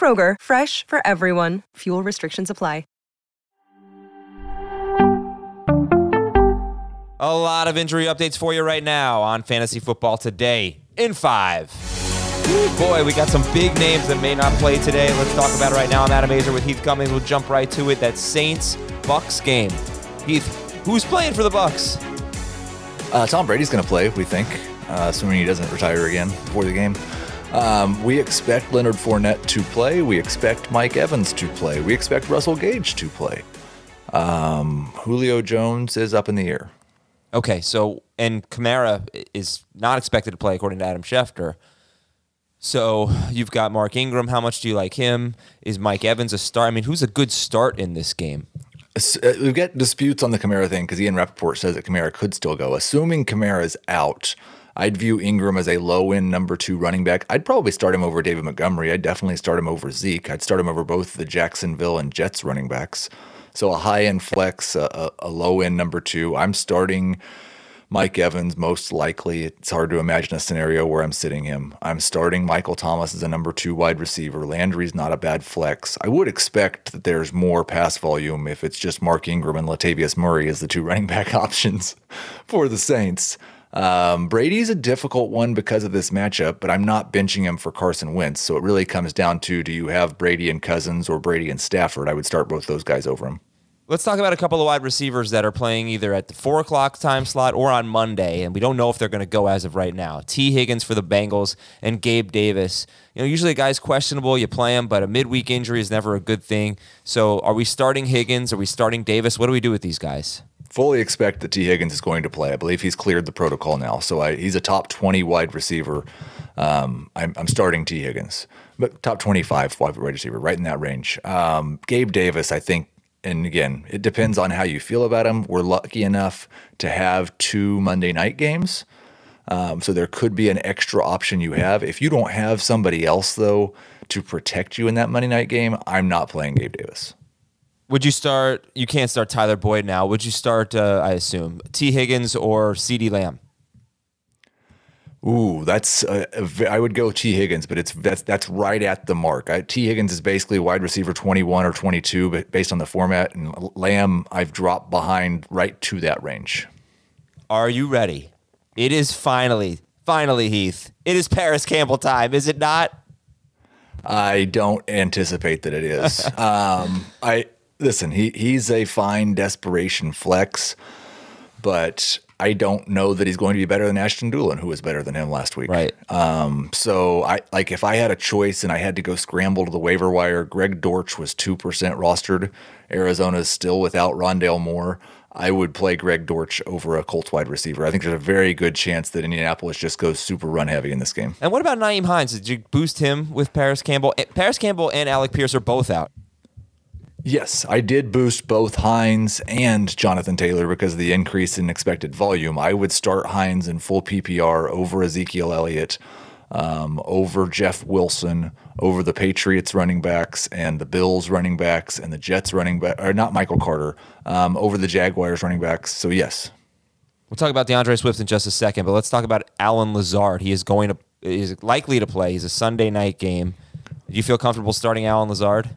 Kroger, fresh for everyone. Fuel restrictions apply. A lot of injury updates for you right now on Fantasy Football Today in five. Ooh, boy, we got some big names that may not play today. Let's talk about it right now. I'm Adam Aizer with Heath Cummings. We'll jump right to it. That Saints Bucs game. Heath, who's playing for the Bucs? Uh, Tom Brady's going to play, we think, uh, assuming he doesn't retire again before the game. Um, we expect Leonard Fournette to play. We expect Mike Evans to play. We expect Russell Gage to play. Um, Julio Jones is up in the air. Okay, so and Kamara is not expected to play according to Adam Schefter. So you've got Mark Ingram. How much do you like him? Is Mike Evans a start? I mean, who's a good start in this game? Uh, we've got disputes on the Kamara thing because Ian Rapoport says that Kamara could still go. Assuming Kamara is out, I'd view Ingram as a low end number two running back. I'd probably start him over David Montgomery. I'd definitely start him over Zeke. I'd start him over both the Jacksonville and Jets running backs. So a high end flex, a, a low end number two. I'm starting Mike Evans most likely. It's hard to imagine a scenario where I'm sitting him. I'm starting Michael Thomas as a number two wide receiver. Landry's not a bad flex. I would expect that there's more pass volume if it's just Mark Ingram and Latavius Murray as the two running back options for the Saints. Um, Brady's a difficult one because of this matchup, but I'm not benching him for Carson Wentz. So it really comes down to do you have Brady and Cousins or Brady and Stafford? I would start both those guys over him. Let's talk about a couple of wide receivers that are playing either at the four o'clock time slot or on Monday, and we don't know if they're going to go as of right now. Tee Higgins for the Bengals and Gabe Davis. You know, usually a guy's questionable, you play him, but a midweek injury is never a good thing. So, are we starting Higgins? Are we starting Davis? What do we do with these guys? Fully expect that Tee Higgins is going to play. I believe he's cleared the protocol now, so I, he's a top twenty wide receiver. Um, I'm, I'm, starting Tee Higgins, but top twenty-five wide receiver, right in that range. Um, Gabe Davis, I think and again, it depends on how you feel about him. We're lucky enough to have two Monday night games. Um, so there could be an extra option you have. If you don't have somebody else, though, to protect you in that Monday night game, I'm not playing Gabe Davis. Would you start? You can't start Tyler Boyd now. Would you start, uh, I assume, Tee Higgins or CeeDee Lamb? Ooh, that's uh, I would go Tee Higgins, but it's that's that's right at the mark. I, Tee Higgins is basically wide receiver 21 or 22, but based on the format, and Lamb I've dropped behind right to that range. Are you ready? It is finally, finally, Heath. It is Parris Campbell time, is it not? I don't anticipate that it is. um, I listen. He he's a fine desperation flex, but I don't know that he's going to be better than Ashton Dulin, who was better than him last week. Right. Um, so I like if I had a choice and I had to go scramble to the waiver wire, Greg Dortch was two percent rostered. Arizona is still without Rondale Moore. I would play Greg Dortch over a Colts wide receiver. I think there's a very good chance that Indianapolis just goes super run heavy in this game. And what about Nyheim Hines? Did you boost him with Parris Campbell? Parris Campbell and Alec Pierce are both out. Yes, I did boost both Hines and Jonathan Taylor because of the increase in expected volume. I would start Hines in full PPR over Ezekiel Elliott, um, over Jeff Wilson, over the Patriots running backs and the Bills running backs and the Jets running back, or not Michael Carter, um, over the Jaguars running backs. So yes, we'll talk about D'Andre Swift in just a second, but let's talk about Allen Lazard. He is going to is likely to play. He's a Sunday night game. Do you feel comfortable starting Allen Lazard?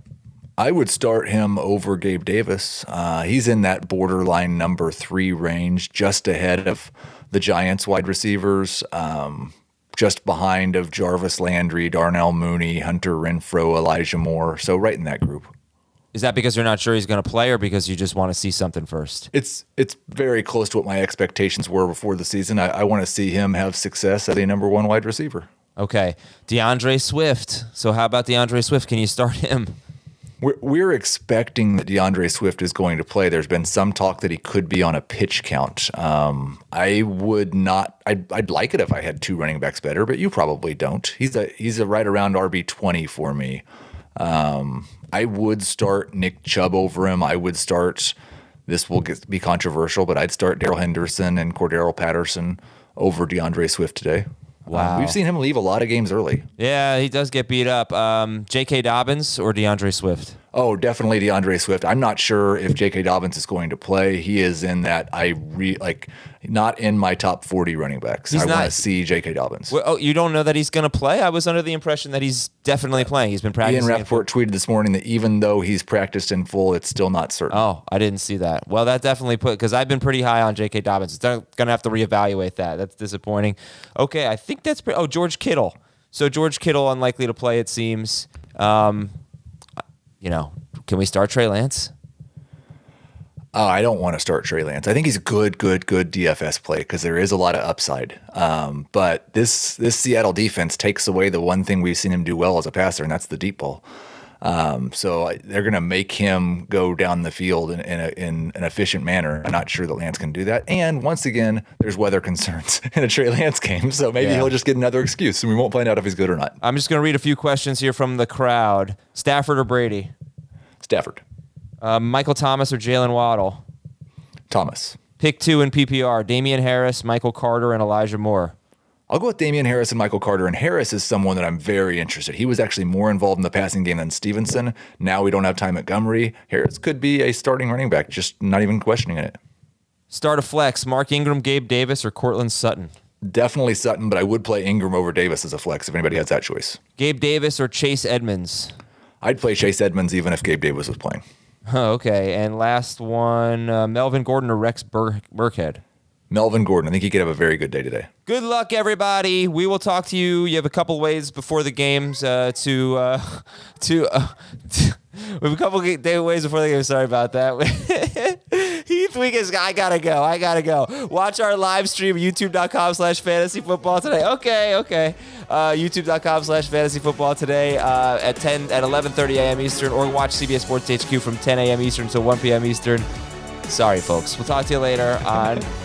I would start him over Gabe Davis. Uh, he's in that borderline number three range, just ahead of the Giants wide receivers, um, just behind of Jarvis Landry, Darnell Mooney, Hunter Renfrow, Elijah Moore. So right in that group. Is that because you're not sure he's going to play, or because you just want to see something first? It's it's very close to what my expectations were before the season. I, I want to see him have success as a number one wide receiver. Okay, D'Andre Swift. So how about D'Andre Swift? Can you start him? We're, we're expecting that D'Andre Swift is going to play. There's been some talk that he could be on a pitch count. Um, I would not. I'd, I'd like it if I had two running backs better, but you probably don't. He's a he's a right around RB twenty for me. Um, I would start Nick Chubb over him. I would start. This will get, be controversial, but I'd start Darrell Henderson and Cordarrelle Patterson over D'Andre Swift today. Wow. Um, we've seen him leave a lot of games early. Yeah, he does get beat up. Um, J.K. Dobbins or D'Andre Swift? Oh, definitely D'Andre Swift. I'm not sure if J.K. Dobbins is going to play. He is in that I re like not in my top 40 running backs. He's I want to see J.K. Dobbins. Well, oh, you don't know that he's going to play? I was under the impression that he's definitely playing. He's been practicing. Ian. Rapoport tweeted this morning that even though he's practiced in full, it's still not certain. Oh, I didn't see that. Well, that definitely put because I've been pretty high on J.K. Dobbins. It's going to have to reevaluate that. That's disappointing. Okay, I think that's pretty. Oh, George Kittle. So George Kittle unlikely to play. It seems. Um, you know, can we start Trey Lance? Oh, I don't want to start Trey Lance. I think he's a good, good, good DFS play because there is a lot of upside. Um, but this this Seattle defense takes away the one thing we've seen him do well as a passer, and that's the deep ball. Um, so I- they're going to make him go down the field in, in, a, in an efficient manner. I'm not sure that Lance can do that. And once again, there's weather concerns in a Trey Lance game, so maybe Yeah. he'll just get another excuse, and we won't find out if he's good or not. I'm just going to read a few questions here from the crowd. Stafford or Brady? Stafford, Uh, Michael Thomas or Jaylen Waddle? Thomas. Pick two in PPR: Damien Harris, Michael Carter, and Elijah Moore. I'll go with Damien Harris and Michael Carter. And Harris is someone that I'm very interested. He was actually more involved in the passing game than Stevenson. Now we don't have Ty Montgomery. Harris could be a starting running back, just not even questioning it. Start a flex: Mark Ingram, Gabe Davis, or Courtland Sutton. Definitely Sutton, but I would play Ingram over Davis as a flex if anybody has that choice. Gabe Davis or Chase Edmonds. I'd play Chase Edmonds even if Gabe Davis was playing. Oh, okay. And last one: uh, Melvin Gordon or Rex Bur- Burkhead. Melvin Gordon, I think he could have a very good day today. Good luck, everybody. We will talk to you. You have a couple ways before the games uh, to uh, to. Uh, we have a couple day ways before the game. Sorry about that. Heath Weekes, I gotta go. I gotta go. Watch our live stream, youtube.com slash fantasy football today. Okay, okay. Uh, youtube.com slash fantasy football today uh, at 10 at 11:30 a.m. Eastern, or watch CBS Sports HQ from 10 a.m. Eastern to 1 p.m. Eastern. Sorry, folks. We'll talk to you later on